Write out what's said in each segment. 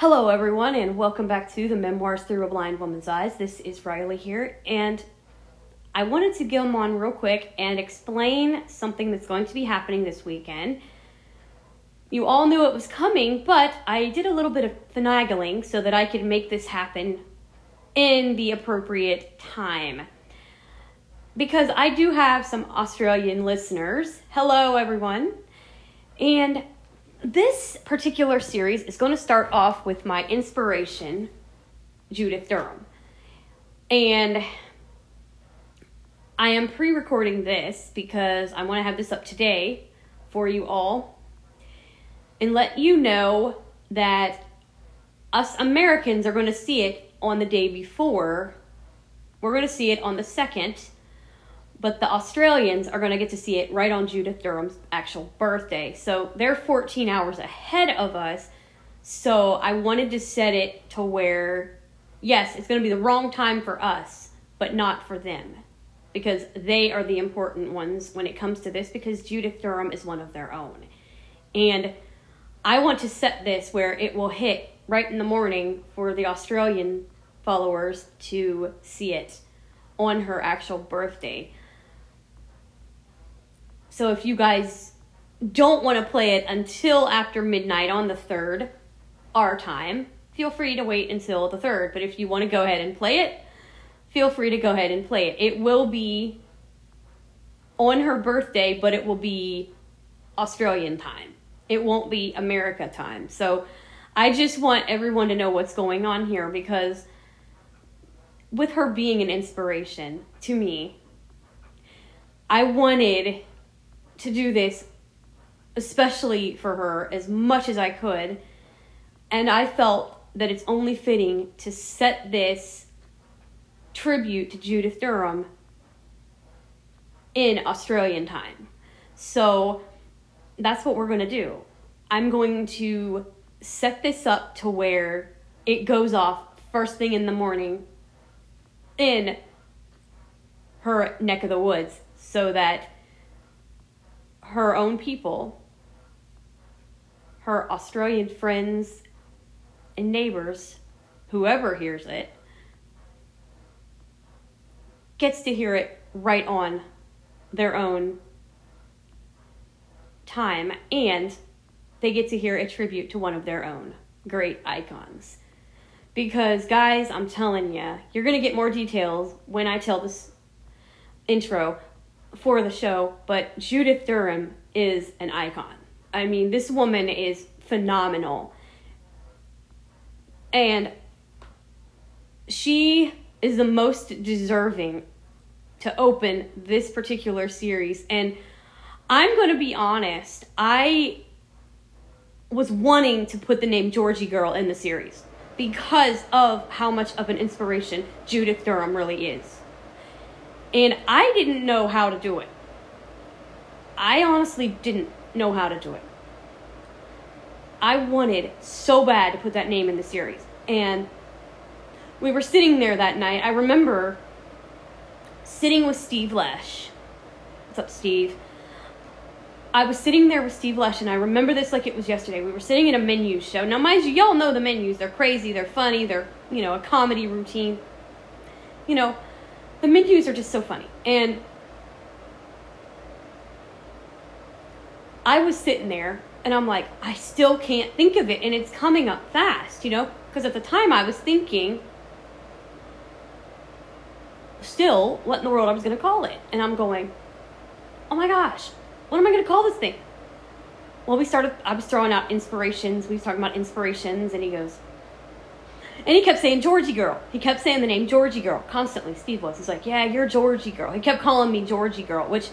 Hello, everyone, and welcome back to the Memoirs Through a Blind Woman's Eyes. This is Riley here, and I wanted to come on real quick and explain something that's going to be happening this weekend. You all knew it was coming, but I did a little bit of finagling so that I could make this happen in the appropriate time. Because I do have some Australian listeners. Hello, everyone. And this particular series is going to start off with my inspiration, Judith Durham. And I am pre recording this because I want to have this up today for you all and let you know that us Americans are going to see it on the day before. We're going to see it on the second but the Australians are going to get to see it right on Judith Durham's actual birthday. So they're 14 hours ahead of us. So I wanted to set it to where, yes, it's going to be the wrong time for us, but not for them. Because they are the important ones when it comes to this, because Judith Durham is one of their own. And I want to set this where it will hit right in the morning for the Australian followers to see it on her actual birthday. So if you guys don't want to play it until after midnight on the 3rd, our time, feel free to wait until the 3rd. But if you want to go ahead and play it, feel free to go ahead and play it. It will be on her birthday, but it will be Australian time. It won't be America time. So I just want everyone to know what's going on here because with her being an inspiration to me, I wanted to do this, especially for her, as much as I could. And I felt that it's only fitting to set this tribute to Judith Durham in Australian time. So that's what we're going to do. I'm going to set this up to where it goes off first thing in the morning in her neck of the woods so that her own people, her Australian friends and neighbors, whoever hears it, gets to hear it right on their own time and they get to hear a tribute to one of their own great icons. Because, guys, I'm telling you, you're going to get more details when I tell this intro for the show, but Judith Durham is an icon. I mean, this woman is phenomenal. And she is the most deserving to open this particular series. And I'm going to be honest, I was wanting to put the name Georgie Girl in the series because of how much of an inspiration Judith Durham really is. And I didn't know how to do it. I honestly didn't know how to do it. I wanted so bad to put that name in the series. And we were sitting there that night. I remember sitting with Steve Lesh. What's up, Steve? I was sitting there with Steve Lesh, and I remember this like it was yesterday. We were sitting in a menu show. Now, mind you, y'all know the menus. They're crazy, they're funny, they're, you know, a comedy routine. You know, the menus are just so funny. And I was sitting there and I'm like, I still can't think of it. And it's coming up fast, you know? Because at the time I was thinking, still, what in the world I was going to call it. And I'm going, oh my gosh, what am I going to call this thing? Well, we started, I was throwing out inspirations. We was talking about inspirations. And he goes, and he kept saying Georgie girl. He kept saying the name Georgie girl constantly. Steve was. He's like, yeah, you're Georgie girl. He kept calling me Georgie girl, which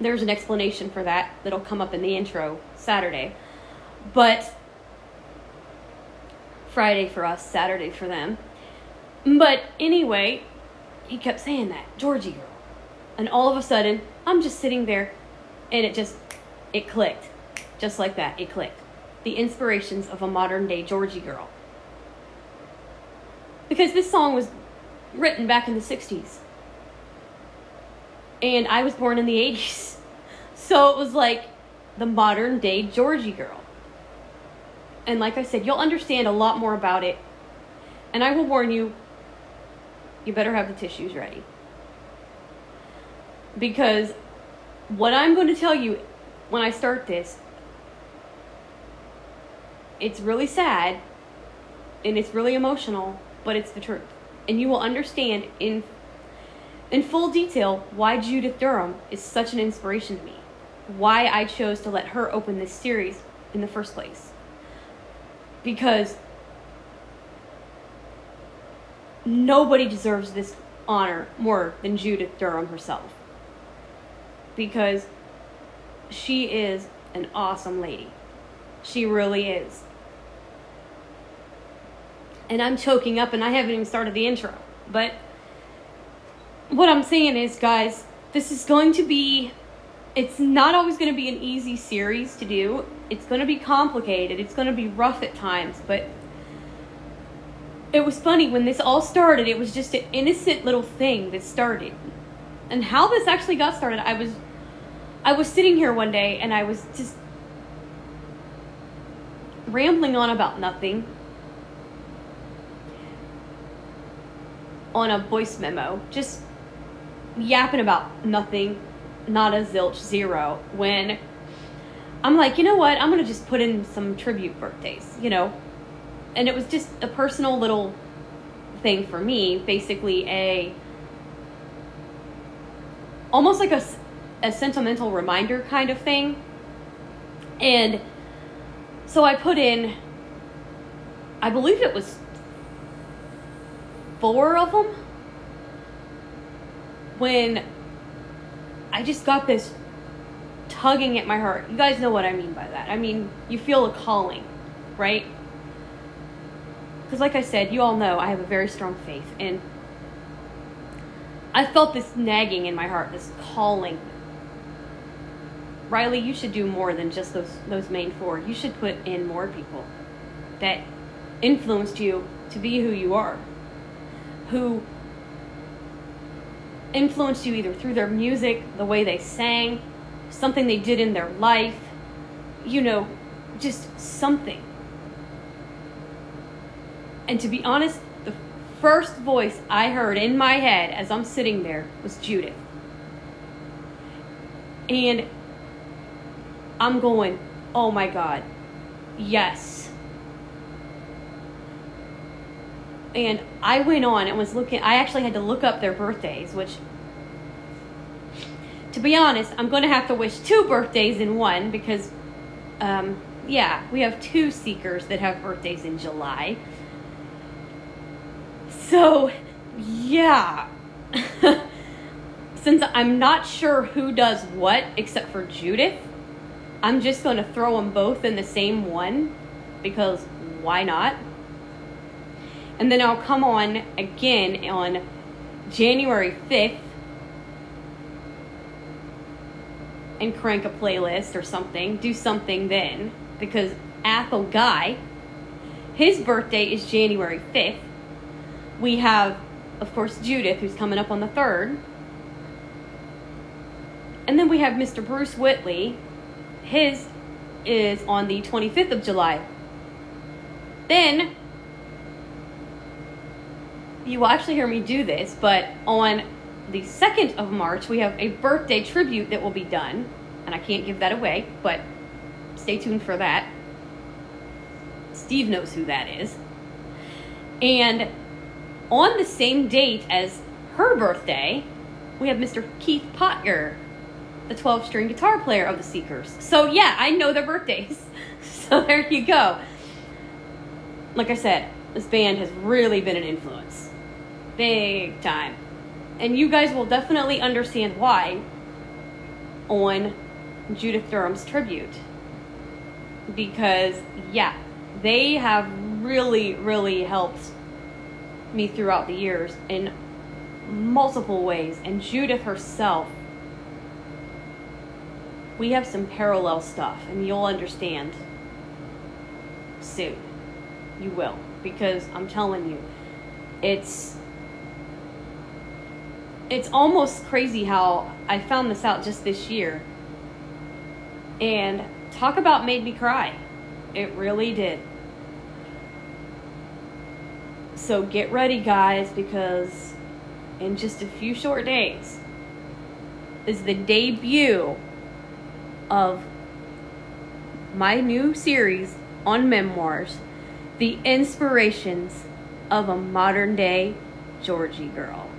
there's an explanation for that that'll come up in the intro Saturday. But Friday for us, Saturday for them. But anyway, he kept saying that, Georgie girl. And all of a sudden, I'm just sitting there and it just it clicked. Just like that, it clicked the inspirations of a modern day Georgie girl. Because this song was written back in the 60s. And I was born in the 80s. So it was like the modern day Georgie girl. And like I said, you'll understand a lot more about it. And I will warn you, you better have the tissues ready. Because what I'm going to tell you when I start this, it's really sad and it's really emotional, but it's the truth. And you will understand in in full detail why Judith Durham is such an inspiration to me. Why I chose to let her open this series in the first place. Because nobody deserves this honor more than Judith Durham herself. Because she is an awesome lady. She really is. And I'm choking up and I haven't even started the intro. But what I'm saying is, guys, this is going to be. It's not always going to be an easy series to do. It's going to be complicated. It's going to be rough at times. But it was funny when this all started. It was just an innocent little thing that started. And how this actually got started, I was. I was sitting here one day and I was just rambling on about nothing on a voice memo, just yapping about nothing, not a zilch, zero, when I'm like, you know what, I'm gonna just put in some tribute birthdays, you know? And it was just a personal little thing for me, basically a almost like a, a sentimental reminder kind of thing. And so I put in, I believe it was four of them when I just got this tugging at my heart. You guys know what I mean by that. I mean, you feel a calling, right? Because, like I said, you all know I have a very strong faith, and I felt this nagging in my heart, this calling. Riley, you should do more than just those those main four. You should put in more people that influenced you to be who you are who influenced you either through their music, the way they sang, something they did in their life, you know, just something. And to be honest, the first voice I heard in my head as I'm sitting there was Judith. And I'm going, oh my God, yes and I went on and was looking. I actually had to look up their birthdays, which, to be honest, I'm going to have to wish two birthdays in one because, um, yeah, we have two seekers that have birthdays in July. So, yeah. Since I'm not sure who does what except for Judith, I'm just going to throw them both in the same one because why not? And then I'll come on again on January 5th and crank a playlist or something, do something then. Because Athol Guy, his birthday is January 5th. We have, of course, Judith, who's coming up on the 3rd. And then we have Mr. Bruce Woodley. His is on the 25th of July. Then you will actually hear me do this, but on the 2nd of March, we have a birthday tribute that will be done. And I can't give that away, but stay tuned for that. Steve knows who that is. And on the same date as her birthday, we have Mr. Keith Potger, the 12 string guitar player of the Seekers. So, yeah, I know their birthdays. so, there you go. Like I said, this band has really been an influence big time. And you guys will definitely understand why on Judith Durham's tribute. Because, yeah, they have really, really helped me throughout the years in multiple ways. And Judith herself, we have some parallel stuff, and you'll understand soon. You will. Because I'm telling you, it's it's almost crazy how I found this out just this year. And talk about made me cry. It really did. So get ready, guys, because in just a few short days is the debut of my new series on memoirs, The Inspirations of a Modern Day Georgie Girl.